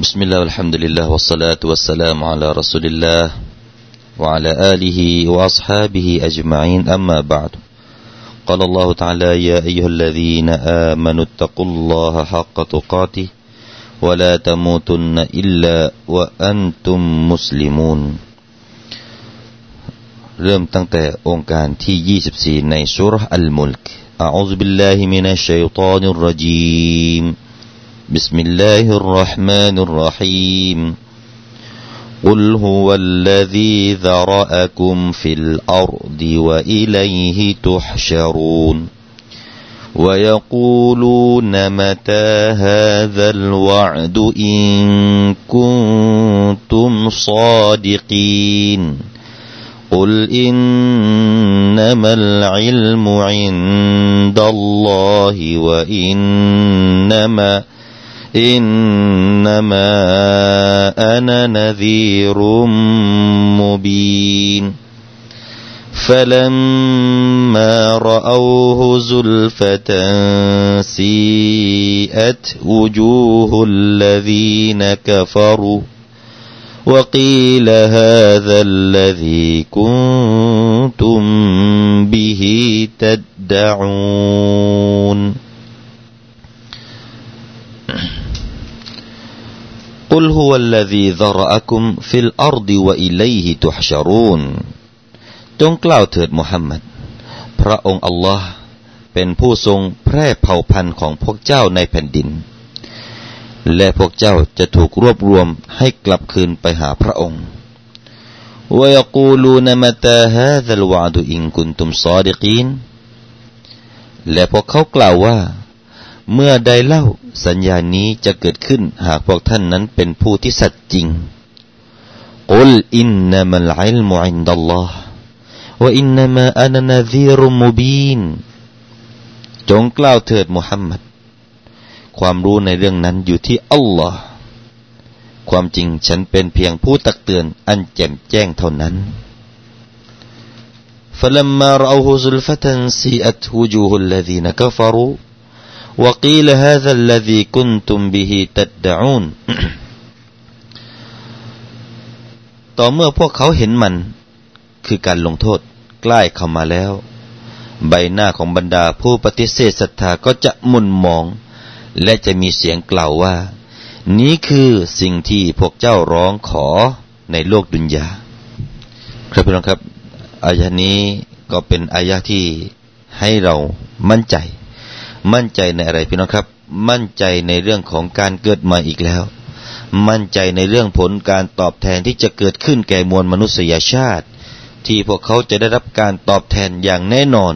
بسم الله والحمد لله والصلاة والسلام على رسول الله وعلى آله وأصحابه أجمعين أما بعد قال الله تعالى يا أيها الذين آمنوا اتقوا الله حق تقاته ولا تموتن إلا وأنتم مسلمون เริ่มตั้งแต่องค์การที่ 24 ในสุรอัลมุลกอาอูซบิลลาฮิมินัชชัยฏอนิรรจีม بسم الله الرحمن الرحيم. قل هو الذي ذرأكم في الأرض وإليه تحشرون. ويقولون متى هذا الوعد إن كنتم صادقين. قل إنما العلم عند الله وإنما إنما أنا نذير مبين. فلما رأوه زلفة سيئت وجوه الذين كفروا وقيل هذا الذي كنتم به تدعون. قل هو الذي ذرأكم في الأرض وإليه تحشرون จงกล่าวเถิดมุฮัมมัด พระองค์อัลลอฮ์เป็นผู้ทรงแพร่เผ่าพันธุ์ของพวกเจ้าในแผ่นดิน และพวกเจ้าจะถูกรวบรวมให้กลับคืนไปหาพระองค์ ويقولون متى هذا الوعد إن كنتم صادقين และพวกเขากล่าวว่า เมื่อใดเล่าสัญญานี้จะเกิดขึ้นหากพวกท่านนั้นเป็นผู้ที่สัตย์จริง قل إنما العلم عند الله وإنما أنا نذير مبين จงกล่าวเถิดมุฮัมมัด ความรู้ในเรื่องนั้นอยู่ที่อัลลอฮ์ความจริงฉันเป็นเพียงผู้ตักเตือนอันแจ่มแจ้งเท่านั้น فلما رأوه زلفة سيئت وجوه الذين كفروا وقيل هذا الذي كنتم به تدعون ต่อเมื่อพวกเขาเห็นมัน คือการลงโทษใกล้เข้ามาแล้ว ใบหน้าของบรรดาผู้ปฏิเสธศรัทธาก็จะมุนมอง และจะมีเสียงกล่าวว่า นี้คือสิ่งที่พวกเจ้าร้องขอในโลกดุนยา ครับพี่น้องครับ อายะนี้ก็เป็นอายะที่ให้เรามั่นใจ มั่นใจในอะไรพี่น้องครับ มั่นใจในเรื่องของการเกิดม่อีกแล้ว มั่นใจในเรื่องผลการตอบแทนที่จะเกิดขึ้นแก่มวลมนุษยชาติ ที่พวกเขาจะได้รับการตอบแทนอย่างแน่นอน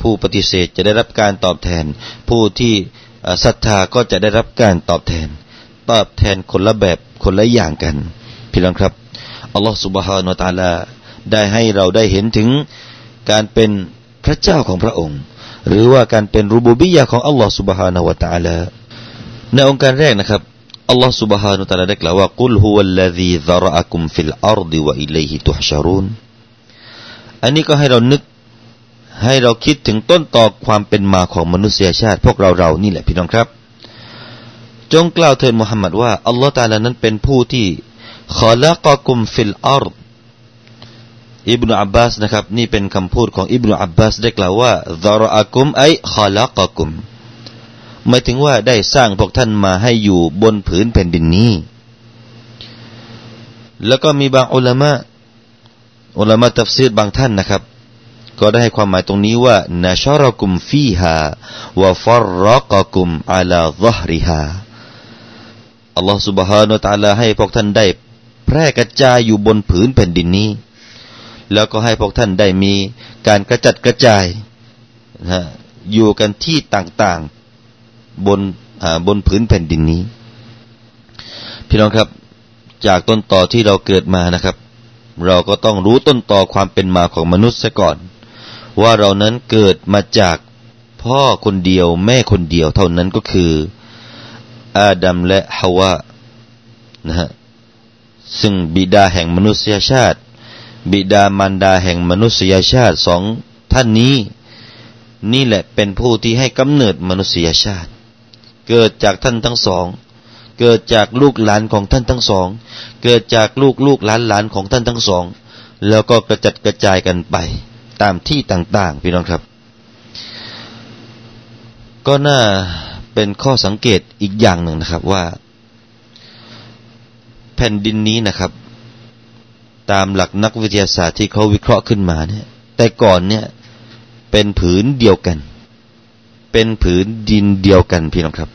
ผู้ปฏิเสธจะได้รับการตอบแทน ผู้ที่ศรัทธาก็จะได้รับการตอบแทน ตอบแทนคนละแบบคนละอย่างกัน พี่น้องครับอัลลอฮฺسبحانه وتعالى ได้ให้เราได้เห็นถึงการเป็นพระเจ้าของพระองค์ หรือว่าการเป็นรูบูบิยะของอัลลอฮฺสุบฮานาวะตาลาในองค์การแรกนะครับอัลลอฮฺسبحانه وتعالى ได้กล่าวว่า قل هو الذي ذرأكم في الأرض وإليه تحشرونอันนี้ก็ให้เรานึกให้เราคิดถึงต้นตอความเป็นมาของมนุษยชาติ พวกเราเรานี่แหละพี่น้องครับ จงกล่าวเถิดมุฮัมมัดว่าอัลลอฮฺ تعالى นั้นเป็นผู้ที่ خلقكم في الأرض อิบนุอับบาสนะครับ นี่เป็นคำพูดของอิบนุอับบาสได้กล่าวว่าซารอะกุมไอขอละกกุมหมายถึงว่าได้สร้างพวกท่านมาให้อยู่บนผืนแผ่นดินนี้ แล้วก็มีบางอุลามะอุลามะตัฟซีรบางท่านนะครับ ก็ได้ให้ความหมายตรงนี้ว่านาชารกุมฟีฮาวะฟัรรักกุมอาลาซฮริฮาอัลลอฮฺ سبحانه และ تعالى ให้พวกท่านได้แพร่กระจายอยู่บนผืนแผ่นดินนี้ แล้วก็ให้พวกท่านได้มีการกระจัดกระจายนะอยู่กันที่ต่างๆบนบนผืนแผ่นดินนี้ พี่น้องครับจากต้นต่อที่เราเกิดมานะครับ เราก็ต้องรู้ต้นต่อความเป็นมาของมนุษย์ซะก่อน ว่าเรานั้นเกิดมาจากพ่อคนเดียวแม่คนเดียวเท่านั้นก็คืออาดัมและฮาวานะฮะซึ่งบิดาแห่งมนุษยชาติ บิดามารดาแห่งมนุษยชาติสองท่านนี้ นี่แหละเป็นผู้ที่ให้กำเนิดมนุษยชาติ เกิดจากท่านทั้งสอง เกิดจากลูกหลานของท่านทั้งสอง เกิดจากลูกลูกหลานหลานของท่านทั้งสอง แล้วก็กระจัดกระจายกันไป ตามที่ต่างๆ พี่น้องครับ ก็น่าเป็นข้อสังเกตอีกอย่างหนึ่งนะครับว่า แผ่นดินนี้นะครับ ตามหลักนักวิทยาศาสตร์ที่เขาวิเคราะห์ขึ้นมาเนี่ย แต่ก่อนเนี่ย เป็นผืนเดียวกัน เป็นผืนดินเดียวกันพี่น้องครับ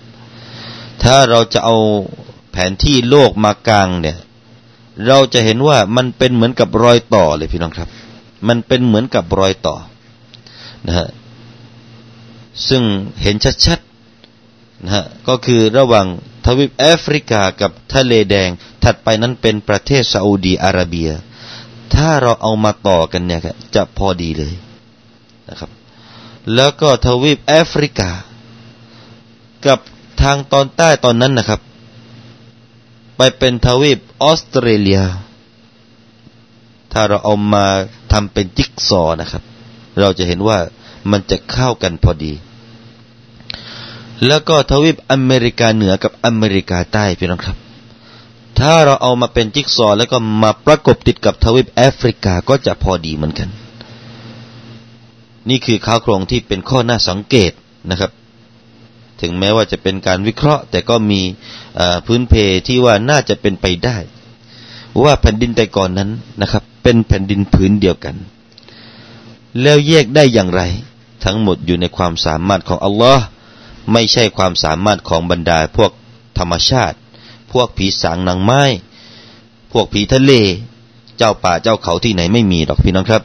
ถ้าเราจะเอาแผนที่โลกมากลางเนี่ย เราจะเห็นว่ามันเป็นเหมือนกับรอยต่อเลยพี่น้องครับ มันเป็นเหมือนกับรอยต่อนะฮะซึ่งเห็นชัดๆนะฮะก็คือระหว่างทวีปแอฟริกากับทะเลแดง ถัดไปนั้นเป็นประเทศซาอุดีอาระเบีย ถ้าเราเอามาต่อกันเนี่ยจะพอดีเลยนะครับ แล้วก็ทวีปแอฟริกา กับทางตอนใต้ตอนนั้นนะครับ ไปเป็นทวีปออสเตรเลีย ถ้าเราเอามาทำเป็นจิ๊กซอนะครับ เราจะเห็นว่ามันจะเข้ากันพอดี แล้วก็ทวีปอเมริกาเหนือกับอเมริกาใต้พี่น้องครับ ถ้าเราเอามาเป็นจิ๊กซอแล้วก็มาประกบติดกับทวีปแอฟริกาก็จะพอดีเหมือนกัน นี่คือข้าวโครงที่เป็นข้อน่าสังเกตนะครับ ถึงแม้ว่าจะเป็นการวิเคราะห์ แต่ก็มีพื้นเพที่ว่าน่าจะเป็นไปได้ ว่าแผ่นดินแต่ก่อนนั้นนะครับ เป็นแผ่นดินพื้นเดียวกัน แล้วแยกได้อย่างไร ทั้งหมดอยู่ในความสามารถของอัลลอฮ์ไม่ใช่ความสามารถของบรรดาพวกธรรมชาติ วกผีสางนางไม้ พวกผีทะเล เจ้าป่าเจ้าเขาที่ไหนไม่มีหรอกพี่น้องครับ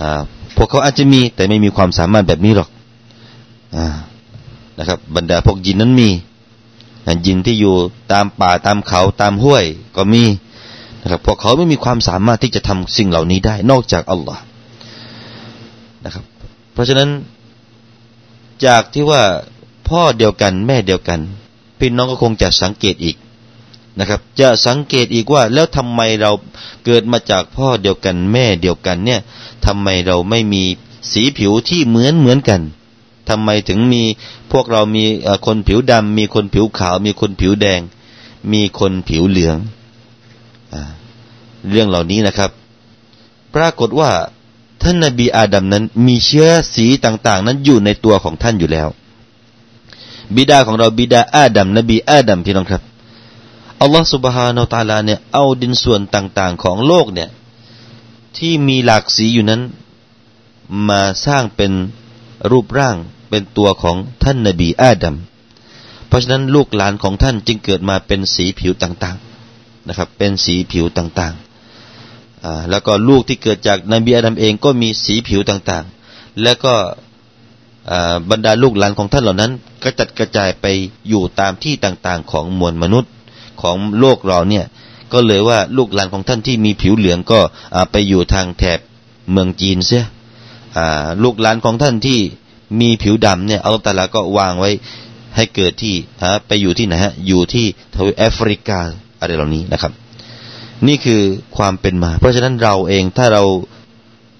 อ่าพวกเขาอาจจะมีแต่ไม่มีความสามารถแบบนี้หรอกอนะครับ บรรดาพวกยินนั้นมียินที่อยู่ตามป่าตามเขาตามห้วยก็มีนะครับพวกเขาไม่มีความสามารถที่จะทำสิ่งเหล่านี้ได้ นอกจากอัลลอฮ์นะครับ เพราะฉะนั้นจากที่ว่าพ่อเดียวกันแม่เดียวกัน พี่น้องก็คงจะสังเกตอีกนะครับ จะสังเกตอีกว่า แล้วทำไมเราเกิดมาจากพ่อเดียวกันแม่เดียวกันเนี่ยทำไมเราไม่มีสีผิวที่เหมือนเหมือนกันทำไมถึงมีพวกเรามีคนผิวดำมีคนผิวขาว มีคนผิวแดง มีคนผิวเหลืองอเรื่องเหล่านี้นะครับ ปรากฏว่าท่านนบีอาดัมนั้นมีเชื้อสีต่าง ๆ นั้นอยู่ในตัวของท่านอยู่แล้ว บิดาของเราบิดาอาดัมนบีอาดัมพี่น้องครับอัลลอฮฺสุบฮานาตาลาเนี่ยเอาดินส่วนต่าง ๆ ของโลกเนี่ยที่มีหลากสีอยู่นั้น มาสร้างเป็นรูปร่างเป็นตัวของท่านนบีอาดัมเพราะฉะนั้นลูกหลานของท่านจึงเกิดมาเป็นสีผิวต่างๆนะครับ เป็นสีผิวต่างๆแล้วก็ลูกที่เกิดจากนบีอาดัมเองก็มีสีผิวต่างๆ แล้วก็ บรรดาลูกหลานของท่านเหล่านั้นก็จัดกระจายไปอยู่ตามที่ต่างๆ ของมวลมนุษย์ของโลกเราเนี่ย ก็เลยว่าลูกหลานของท่านที่มีผิวเหลืองก็ไปอยู่ทางแถบเมืองจีนเสียลูกหลานของท่านที่มีผิวดำเนี่ยอัลลอฮฺตาลาก็วางไว้ให้เกิดที่ไปอยู่ที่ไหนฮะอยู่ที่ทวีปแอฟริกาอะไรเหล่านี้นะครับ นี่คือความเป็นมา เพราะฉะนั้นเราเองถ้าเรา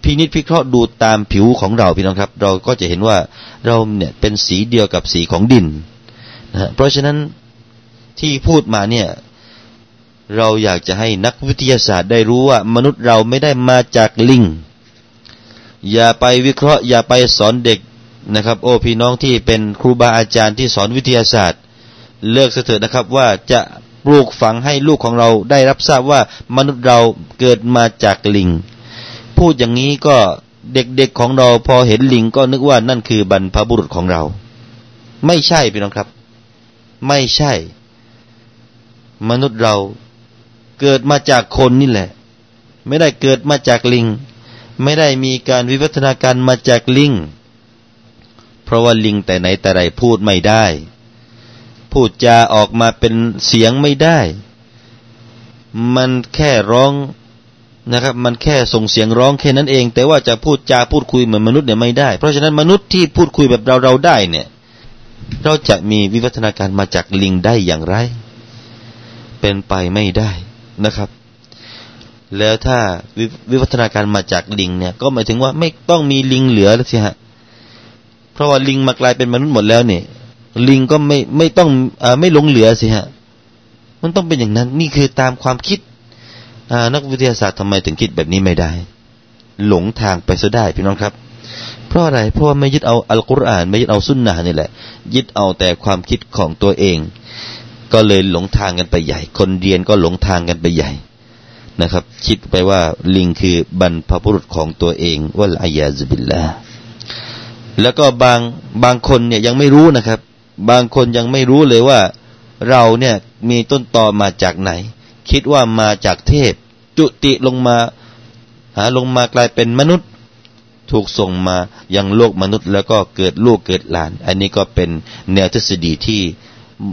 พินิจพิเคราะห์ดูตามผิวของเราพี่น้องครับ เราก็จะเห็นว่าเราเนี่ยเป็นสีเดียวกับสีของดินนะเพราะฉะนั้นที่พูดมาเนี่ยเราอยากจะให้นักวิทยาศาสตร์ได้รู้ว่ามนุษย์เราไม่ได้มาจากลิง อย่าไปวิเคราะห์ อย่าไปสอนเด็กนะครับ โอ้พี่น้องที่เป็นครูบาอาจารย์ที่สอนวิทยาศาสตร์ เลิกเถิดนะครับว่าจะปลูกฝังให้ลูกของเราได้รับทราบว่ามนุษย์เราเกิดมาจากลิง พูดอย่างนี้ก็เด็กๆของเราพอเห็นลิงก็นึกว่านั่นคือบรรพบุรุษของเรา ไม่ใช่พี่น้องครับ ไม่ใช่ มนุษย์เราเกิดมาจากคนนี่แหละ ไม่ได้เกิดมาจากลิง ไม่ได้มีการวิวัฒนาการมาจากลิงเพราะว่าลิงแต่ไหนแต่ไรพูดไม่ได้ พูดจาออกมาเป็นเสียงไม่ได้ มันแค่ร้อง นะครับ มันแค่ส่งเสียงร้องแค่นั้นเอง แต่ว่าจะพูดจาพูดคุยเหมือนมนุษย์เนี่ยไม่ได้ เพราะฉะนั้นมนุษย์ที่พูดคุยแบบเราเราได้เนี่ย เราจะมีวิวัฒนาการมาจากลิงได้อย่างไร เป็นไปไม่ได้นะครับ แล้วถ้าวิวัฒนาการมาจากลิงเนี่ย ก็หมายถึงว่าไม่ต้องมีลิงเหลือแล้วสิฮะเพราะว่าลิงมากลายเป็นมนุษย์หมดแล้วเนี่ยลิงก็ไม่ไม่ต้องอไม่หลงเหลือสิฮะ มันต้องเป็นอย่างนั้น นี่คือตามความคิด นักวิทยาศาสตร์ทำไมถึงคิดแบบนี้ไม่ได้ หลงทางไปซะได้พี่น้องครับ เพราะอะไรเพราะว่าไม่ยึดเอาอัลกุรอาน ไม่ยึดเอาสุนนะนี่แหละ ยึดเอาแต่ความคิดของตัวเอง ก็เลยหลงทางกันไปใหญ่ คนเรียนก็หลงทางกันไปใหญ่นะครับ คิดไปว่าลิงคือบรรพบุรุษของตัวเองว่าอายาซบิลลาแล้วก็บางบางคนเนี่ยยังไม่รู้นะครับ บางคนยังไม่รู้เลยว่า เราเนี่ยมีต้นตอมาจากไหน คิดว่ามาจากเทพ จุติลงมา หาลงมากลายเป็นมนุษย์ ถูกส่งมายังโลกมนุษย์ แล้วก็เกิดลูกเกิดหลาน อันนี้ก็เป็นแนวทฤษฎีที่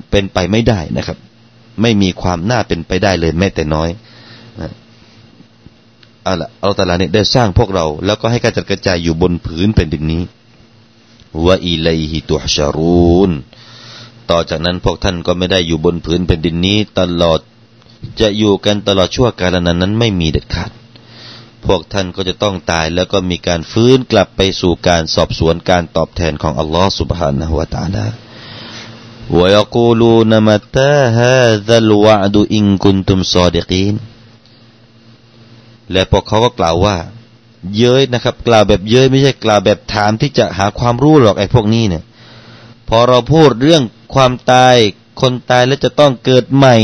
เป็นไปไม่ได้นะครับ ไม่มีความน่าเป็นไปได้เลยแม้แต่น้อยเอาละอัลลอฮฺตาลาเนี่ยได้สร้างพวกเรา แล้วก็ให้การจัดกระจายอยู่บนผืนเป็นดินนี้วะอิเลฮิตุฮชารูนต่อจากนั้นพวกท่านก็ไม่ได้อยู่บนผืนแผ่นดินนี้ ตลอด จะอยู่กันตลอดชั่วกาลนั้นนั้นไม่มีเด็ดขาด พวกท่านก็จะต้องตายแล้วก็มีการฟื้นกลับไปสู่การสอบสวนการตอบแทนของอัลลอฮ์ سبحانه และ تعالى ويقولون متى هذا الوعد إن كنتم صادقين และพวกเขาก็กล่าวว่า เย้ยนะครับ กล่าวแบบเย้ยไม่ใช่กล่าวแบบถามที่จะหาความรู้หรอกไอ้พวกนี้เนี่ย พอเราพูดเรื่องความตาย คนตายแล้วจะต้องเกิดใหม่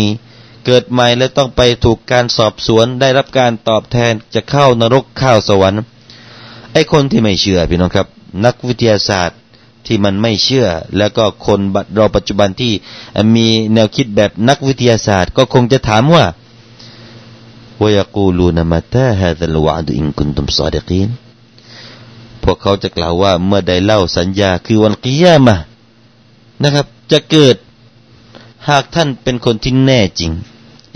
เกิดใหม่และต้องไปถูกการสอบสวนได้รับการตอบแทนจะเข้านรกเข้าสวรรค์ไอ้คนที่ไม่เชื่อพี่น้องครับ นักวิทยาศาสตร์ที่มันไม่เชื่อ แล้วก็คนเราปัจจุบันที่มีแนวคิดแบบนักวิทยาศาสตร์ ก็คงจะถามว่าวยกูลูนมาตาฮาดัลวะดุอินกุนตุมซอดิกีนพวกเขาจะกล่าวว่าเมื่อใดเล่าสัญญาคือวันกิยามะนะครับ จะเกิดหากท่านเป็นคนที่แน่จริง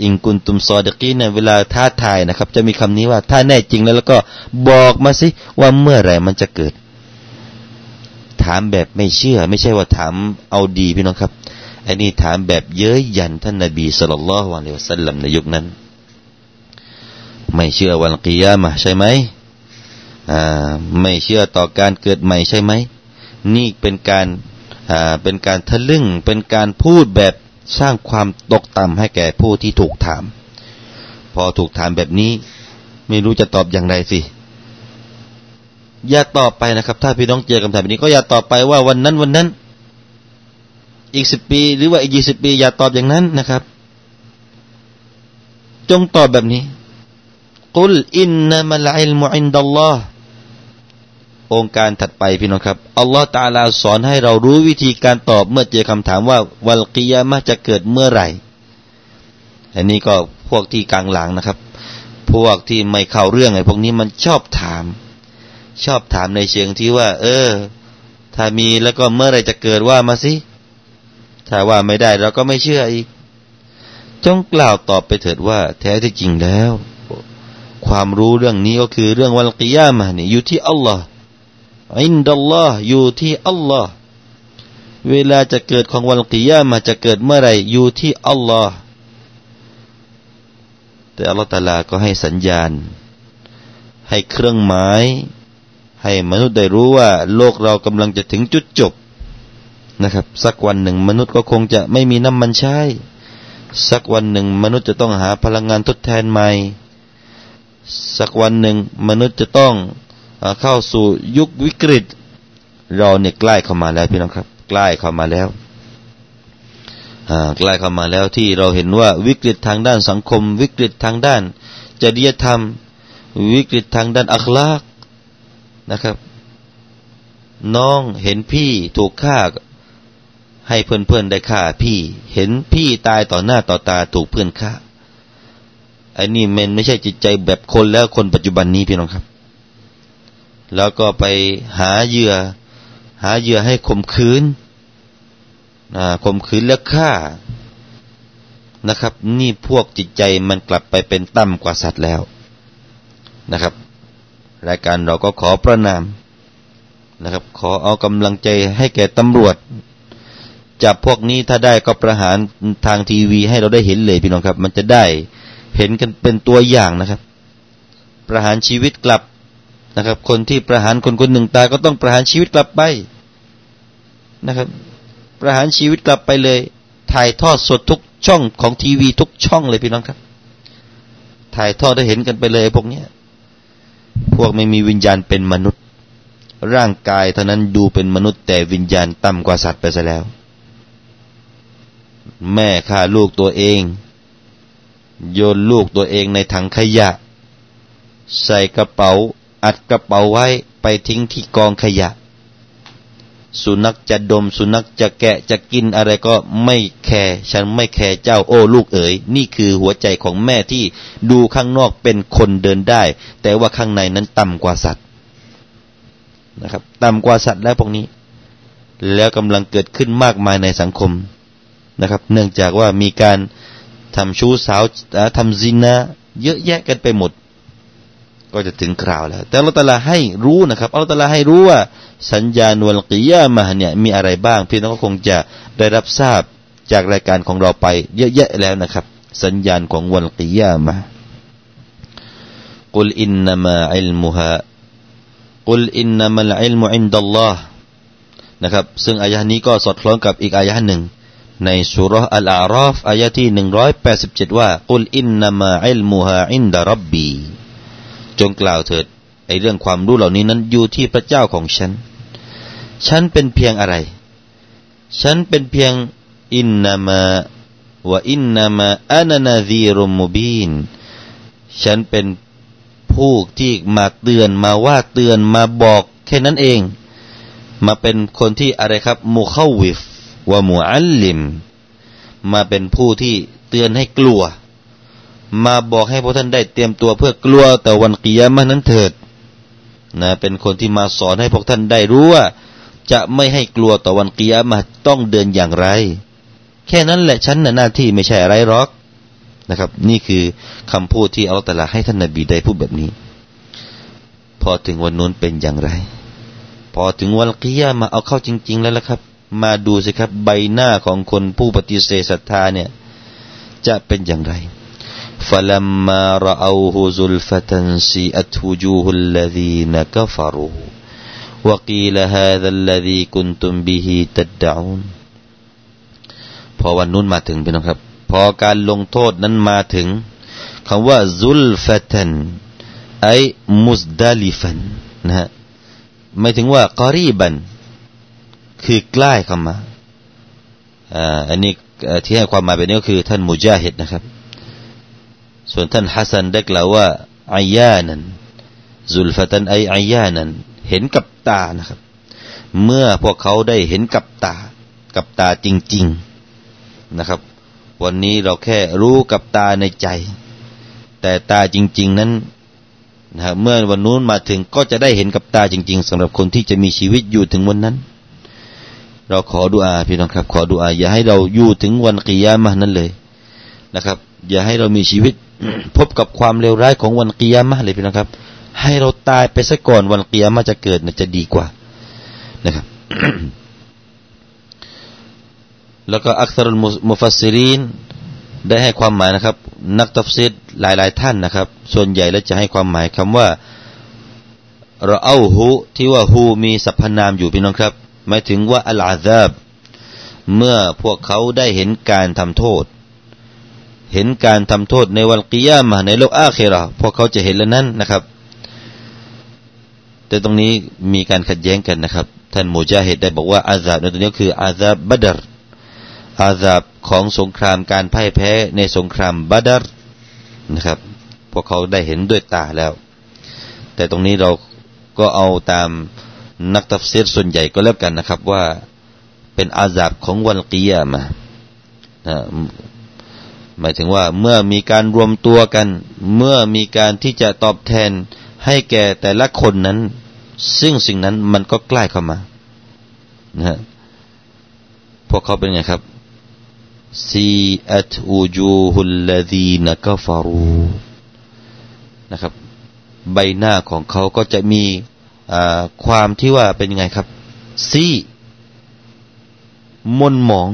อิงกุนตุมซอดกีในเวลาท้าทายนะครับ จะมีคำนี้ว่าถ้าแน่จริงแล้วแล้วก็บอกมาสิว่าเมื่อไหร่มันจะเกิด ถามแบบไม่เชื่อ ไม่ใช่ว่าถามเอาดีพี่น้องครับอันนี้ถามแบบเย้ยยันท่านนบีสุลต่านละฮ์วะลัยวสัลลัมในยุคนั้น ไม่เชื่อวันกิยามะใช่ไหมอ่าไม่เชื่อต่อการเกิดใหม่ใช่ไหมนี่เป็นการอ่าเป็นการทะลึ่งเป็นการพูดแบบ สร้างความตกต่ำให้แก่ผู้ที่ถูกถาม พอถูกถามแบบนี้ ไม่รู้จะตอบอย่างไรสิ อย่าตอบไปนะครับ ถ้าพี่น้องเจอคำถามแบบนี้ ก็อย่าตอบไปว่าวันนั้นวันนั้น อีกสิบปี หรือว่าอีกยี่สิบปี อย่าตอบอย่างนั้นนะครับ จงตอบแบบนี้กุลอินนามัลอิลมุอินดัลลอฮ์ องค์การถัดไปพี่น้องครับอัลลอฮ์ตาลาสอนให้เรารู้วิธีการตอบเมื่อเจอคำถามว่าวัลกิยามะจะเกิดเมื่อไหร่ อันนี้ก็พวกที่กลางหลังนะครับ พวกที่ไม่เข้าเรื่องไอ้พวกนี้มันชอบถาม ชอบถามในเชิงที่ว่า เออ ถ้ามีแล้วก็เมื่อไรจะเกิดว่ามาสิ ถ้าว่าไม่ได้เราก็ไม่เชื่ออีก จงกล่าวตอบไปเถิดว่า แท้ที่จริงแล้ว ความรู้เรื่องนี้ก็คือเรื่องวันกิยามะนี่อยู่ที่อัลลอฮ์ อินดัลลอฮ์อยู่ที่อัลลอฮ์เวลาจะเกิดของวันกิยามะจะเกิดเมื่อไรอยู่ที่อัลลอฮ์แต่อัลลอฮ์ตาลาก็ให้สัญญาณ ให้เครื่องหมาย ให้มนุษย์ได้รู้ว่า โลกเรากำลังจะถึงจุดจบนะครับ สักวันหนึ่งมนุษย์ก็คงจะไม่มีน้ำมันใช้ สักวันหนึ่งมนุษย์จะต้องหาพลังงานทดแทนใหม่ สักวันหนึ่งมนุษย์จะต้อง เข้าสู่ยุควิกฤต เราเนี่ยใกล้เข้ามาแล้วพี่น้องครับ ใกล้เข้ามาแล้วใกล้เข้ามาแล้วที่เราเห็นว่าวิกฤตทางด้านสังคม วิกฤตทางด้านจริยธรรม วิกฤตทางด้านอัคลากนะครับ น้องเห็นพี่ถูกฆ่าให้เพื่อนๆได้ฆ่าพี่ เห็นพี่ตายต่อหน้าต่อตาถูกเพื่อนฆ่าไอ้นี่มันไม่ใช่จิตใจแบบคนแล้วคนปัจจุบันนี้พี่น้องครับ แล้วก็ไปหาเหยื่อ หาเหยื่อให้ข่มขืนข่มขืนแล้วฆ่านะครับ นี่พวกจิตใจมันกลับไปเป็นต่ำกว่าสัตว์แล้วนะครับ รายการเราก็ขอประนามนะครับ ขอเอากำลังใจให้แก่ตำรวจจับพวกนี้ถ้าได้ก็ประหารทางทีวีให้เราได้เห็นเลยพี่น้องครับ มันจะได้เห็นกันเป็นตัวอย่างนะครับ ประหารชีวิตกลับ นะครับ คนที่ประหารคนคนหนึ่งตายก็ต้องประหารชีวิตกลับไปนะครับ ประหารชีวิตกลับไปเลย ถ่ายทอดสดทุกช่องของทีวีทุกช่องเลยพี่น้องครับ ถ่ายทอดได้เห็นกันไปเลยพวกเนี้ยพวกไม่มีวิญญาณเป็นมนุษย์ ร่างกายเท่านั้นดูเป็นมนุษย์ แต่วิญญาณต่ำกว่าสัตว์ไปซะแล้ว แม่ฆ่าลูกตัวเอง โยนลูกตัวเองในถังขยะ ใส่กระเป๋า อัดกระเป๋าไว้ไปทิ้งที่กองขยะ สุนัขจะดมสุนัขจะแกะจะกินอะไรก็ไม่แคร์ฉันไม่แคร์เจ้าโอ้ลูกเอ๋ยนี่คือหัวใจของแม่ที่ดูข้างนอกเป็นคนเดินได้ แต่ว่าข้างในนั้นต่ำกว่าสัตว์นะครับต่ำกว่าสัตว์แล้วพวกนี้ แล้วกำลังเกิดขึ้นมากมายในสังคมนะครับ เนื่องจากว่ามีการทำชู้สาวทำซินาเยอะแยะกันไปหมด ก็จะถึงคราวแล้ว แต่เราตลาให้รู้นะครับเราตลาให้รู้ว่าสัญญาณวันกิยามาเนี่ยมีอะไรบ้าง พี่น้องก็คงจะได้รับทราบจากรายการของเราไปเยอะแยะแล้วนะครับ สัญญาณของวันกิยามาقل إنما علمها قل إنما العلم عند الله นะครับซึ่งอายะนี้ก็สอดคล้องกับอีกอายะหนึ่งในสุรอัลอาราฟอายะที่หนึ่งร้อยแปดสิบเจ็ดว่าقل إنما علمها عند ربي จงกล่าวเถิดไอเรื่องความรู้เหล่านี้นั้นอยู่ที่พระเจ้าของฉัน ฉันเป็นเพียงอะไร ฉันเป็นเพียงอินนามาวะอินนามาอานานาซีรุมบีนฉันเป็นผู้ที่มาเตือนมาว่าเตือนมาบอกแค่นั้นเอง มาเป็นคนที่อะไรครับมูเข้าวิฟวะมูอัลลิม มาเป็นผู้ที่เตือนให้กลัว มาบอกให้พวกท่านได้เตรียมตัวเพื่อกลัวแต่วันกิยามะนั้นเถิดนะเป็นคนที่มาสอนให้พวกท่านได้รู้ว่า จะไม่ให้กลัวต่อวันกิยามะต้องเดินอย่างไร แค่นั้นแหละฉันน่ะหน้าที่ไม่ใช่อะไรหรอกนะครับ นี่คือคำพูดที่อัลตลาให้ท่านนบีได้พูดแบบนี้ พอถึงวันนู้นเป็นอย่างไร พอถึงวันกิยามาเอาเข้าจริง ๆ แล้วละครับ มาดูสิครับ ใบหน้าของคนผู้ปฏิเสธศรัทธาเนี่ย จะเป็นอย่างไร فلما رأوه زلفة سيئت وجوه الذين كفروا وقيل هذا الذي كنتم به تدعون พอวันนู้นมาถึงพี่น้องครับ พอการลงโทษนั้นมาถึงคำว่าซุลฟตันไอมุสดาลิฟันนะฮะไม่ถึงว่ากอรีบัน คือใกล้เข้ามาอ่าอันนี้ที่ให้ความหมายแบบนี้ก็คือท่านมุจาฮิดนะครับ ส่วนท่านฮัสซันได้กล่าวว่าอายานันซุลฟตันไออายานันเห็นกับตานะครับ เมื่อพวกเขาได้เห็นกับตา กับตาจริง ๆนะครับ วันนี้เราแค่รู้กับตาในใจ แต่ตาจริง ๆนั้นนะเมื่อวันนู้นมาถึงก็จะได้เห็นกับตาจริง ๆสำหรับคนที่จะมีชีวิตอยู่ถึงวันนั้น เราขอดุอาพี่น้องครับ ขอดุอาอย่าให้เราอยู่ถึงวันกิยามะนั้นเลยนะครับ อย่าให้เรามีชีวิต พบกับความเลวร้ายของวันกิยามะเลยพี่นะครับ ให้เราตายไปซะก่อนวันกิยามะจะเกิดนะจะดีกว่านะครับแล้วก็อักษรุลมุฟัสซิรีนได้ให้ความหมายนะครับ นักตัฟซีดหลาย ๆ ท่านนะครับ ส่วนใหญ่แล้วจะให้ความหมายคำว่าเราเอาหูที่ว่าหูมีสรรพนามอยู่พี่น้องครับ หมายถึงว่าอัลอาซาบเมื่อพวกเขาได้เห็นการทำโทษ เห็นการทำโทษในวันกิยามะในโลกอาเคราพวกเขาจะเห็นแล้วนั้นนะครับ แต่ตรงนี้มีการขัดแย้งกันนะครับ ท่านมูจาฮิดได้บอกว่าอาซาบในตรงนี้คืออาซาบบัดรอาซาบของสงครามการพ่ายแพ้ในสงครามบัดรนะครับ พวกเขาได้เห็นด้วยตาแล้ว แต่ตรงนี้เราก็เอาตามนักตัฟซีรส่วนใหญ่ก็แล้วกันนะครับว่าเป็นอาซาบของวันกิยามะนะ หมายถึงว่าเมื่อมีการรวมตัวกัน เมื่อมีการที่จะตอบแทนให้แก่แต่ละคนนั้น ซึ่งสิ่งนั้นมันก็ใกล้เข้ามานะฮะพวกเขาเป็นไงครับซีอัตอูจูฮุลลดีนกฟารูนะครับ ใบหน้าของเขาก็จะมีความที่ว่าเป็นไงครับ ซีมนหมอง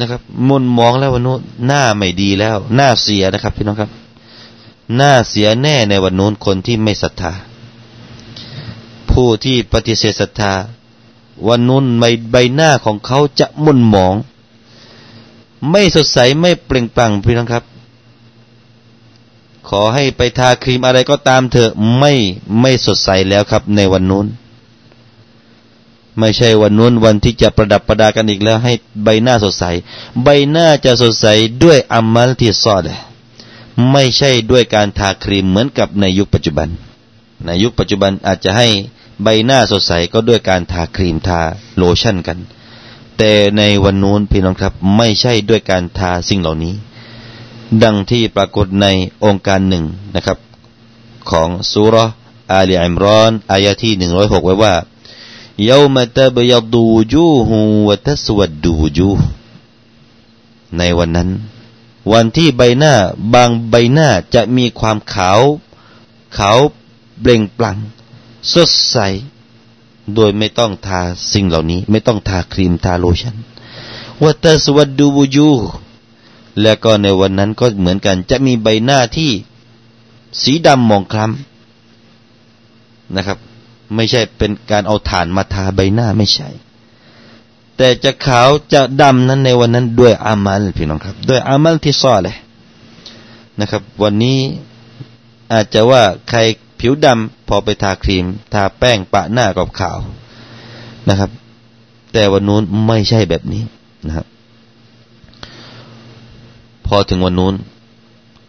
นะครับมุนมองแล้ววันนู้นหน้าไม่ดีแล้ว หน้าเสียนะครับพี่น้องครับ หน้าเสียแน่ในวันนู้นคนที่ไม่ศรัทธา ผู้ที่ปฏิเสธศรัทธา วันนู้นใบใบหน้าของเขาจะมุนมอง ไม่สดใสไม่เปล่งปลั่งพี่น้องครับ ขอให้ไปทาครีมอะไรก็ตามเถอะไม่ไม่สดใสแล้วครับ ในวันนู้น ไม่ใช่วันนู้นวันที่จะประดับประดากันอีกแล้ว ให้ใบหน้าสดใส ใบหน้าจะสดใสด้วยอัมมัลที่ซอดไม่ใช่ด้วยการทาครีมเหมือนกับในยุคปัจจุบัน ในยุคปัจจุบันอาจจะให้ใบหน้าสดใสก็ด้วยการทาครีมทาโลชั่นกัน แต่ในวันนู้นพี่น้องครับ ไม่ใช่ด้วยการทาสิ่งเหล่านี้ ดังที่ปรากฏในองค์การหนึ่งนะครับ ของสุรอาลีอิมรอนอายะที่หนึ่งร้อยหกไว้ว่า เยามาตบยดูจูฮูวะทัสวดูจูในวันนั้น วันที่ใบหน้าบางใบหน้าจะมีความขาว ขาวเปล่งปลั่งสดใส โดยไม่ต้องทาสิ่งเหล่านี้ ไม่ต้องทาครีมทาโลชั่นวัตสวัดดูบูยูและก็ในวันนั้นก็เหมือนกัน จะมีใบหน้าที่สีดำมองคล้ำนะครับ ไม่ใช่เป็นการเอาฐานมาทาใบหน้าไม่ใช่ แต่จะขาวจะดำนั้นในวันนั้นด้วยอามัลพี่น้องครับ ด้วยอามัลที่ซ้อเลยนะครับ วันนี้อาจจะว่าใครผิวดำพอไปทาครีม ทาแป้งปะหน้ากับขาวนะครับ แต่วันนู้นไม่ใช่แบบนี้นะครับ พอถึงวันนู้น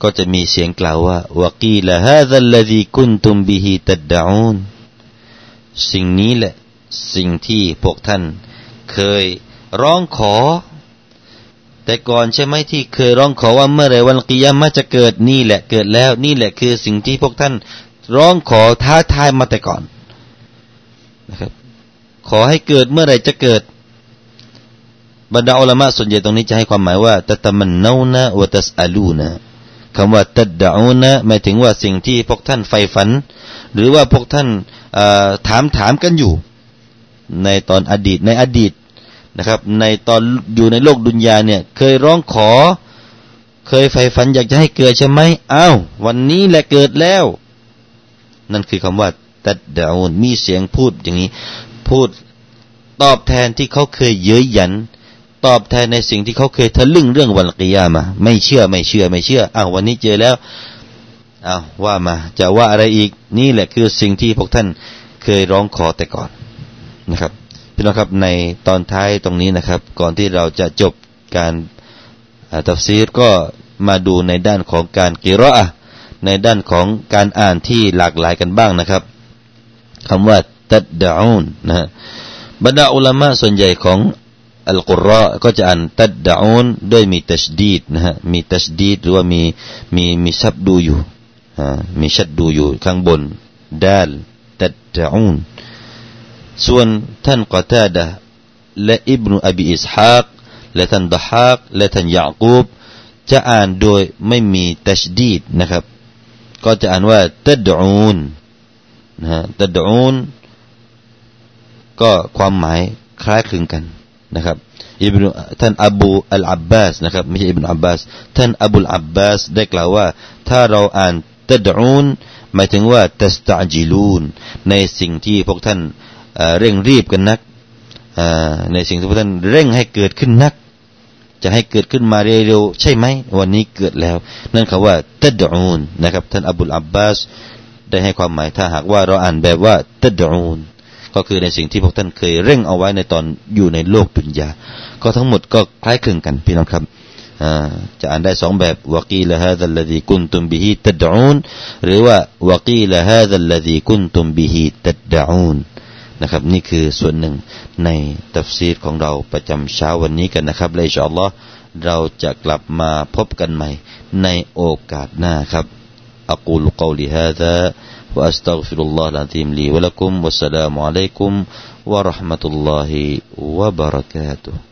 ก็จะมีเสียงกล่าวว่าวกีละฮะซัลลซีกุนตุมบิฮิตัดดอูน สิ่งนี้แหละสิ่งที่พวกท่าน เคยร้องขอ แต่ก่อนใช่ไหมที่เคยร้องขอว่าเมื่อไรวันกิยามะจะเกิดนี่แหละเกิดแล้ว นี่แหละคือสิ่งที่พวกท่าน ร้องขอท้าทายมาแต่ก่อนนะครับ ขอให้เกิดเมื่อไรจะเกิดบรรดาอัลมะส่วนใหญ่ตรงนี้จะให้ความหมายว่าตะตมันนานะวะตัสอาลูนะคำว่าตัดดานะหมายถึงว่าสิ่งที่พวกท่านใฝ่ฝัน หรือว่าพวกท่าน ถามถามกันอยู่ ในตอนอดีตในอดีตนะครับ ในตอนอยู่ในโลกดุนยาเนี่ย เคยร้องขอ เคยใฝ่ฝันอยากจะให้เกิดใช่ไหมอ้าววันนี้แหละเกิดแล้ว นั่นคือคำว่าตัดดาวมีเสียงพูดอย่างนี้ พูดตอบแทนที่เขาเคยเย้ยหยัน ตอบแทนในสิ่งที่เขาเคยทะลึ่งเรื่องวันกิยามา ไม่เชื่อไม่เชื่อไม่เชื่ออ้าววันนี้เจอแล้ว อ้าวว่ามา จะว่าอะไรอีกนี่แหละคือสิ่งที่พวกท่านเคยร้องขอแต่ก่อนนะครับพี่น้องครับในตอนท้ายตรงนี้นะครับ ก่อนที่เราจะจบการตัฟซีรก็มาดูในด้านของการกิรอในด้านของการอ่านที่หลากหลายกันบ้างนะครับคำว่าตัดดาอูนนะฮะบรรดาอุลามะส่วนใหญ่ของอัลกุรอก็จะอ่านตัดดาอูนด้วยมีตัชดีดนะฮะมีตัชดีดหรือว่ามีมีมีชับดูอยู่ มีชัดดูอยู่ข้างบนดาลตัดดาอูนส่วนท่านกตาดะและอิบนุอบีอิสฮากและท่านดะฮากและท่านยากูบจะอ่านโดยไม่มีตัชดีดนะครับ ก็จะอ่านว่าตัดอูนนะฮะตัดอูนก็ความหมายคล้ายคลึงกันนะครับอิบนท่านอบูอัลอับบาสนะครับไม่ใช่อิบนอับบาสท่านอบูอับบาสได้กล่าวว่า ถ้าเราอ่าน ตดอูนหมายถึงว่าตัสตาจิลูนในสิ่งที่พวกท่านเร่งรีบกันนักในสิ่งที่พวกท่านเร่งให้เกิดขึ้นนัก จะให้เกิดขึ้นมาเร็วๆใช่ไหมวันนี้เกิดแล้ว นั่นคือว่าตัดอูนนะครับ ท่านอับุลอับบาสได้ให้ความหมายถ้าหากว่าเราอ่านแบบว่าตัดอูนก็คือในสิ่งที่พวกท่านเคยเร่งเอาไว้ในตอนอยู่ในโลกดุนยา ก็ทั้งหมดก็คล้ายคลึงกันพี่น้องครับ จะอ่านได้สองแบบวกีละฮะดัลลดีกุนตุมบิฮิตัดอูนหรือว่าวกีละฮะดัลลดีกุนตุมบิฮิตัดอูนนะครับนี่คือส่วนหนึ่งในตัฟซีรของเราประจำเช้าวันนี้กันนะครับเลยชอัลลอฮ์เราจะกลับมาพบกันใหม่ในโอกาสหน้าครับ أقول قولي هذا وأستغفر الله العظيم لي ولكم والسلام عليكم ورحمة الله وبركاته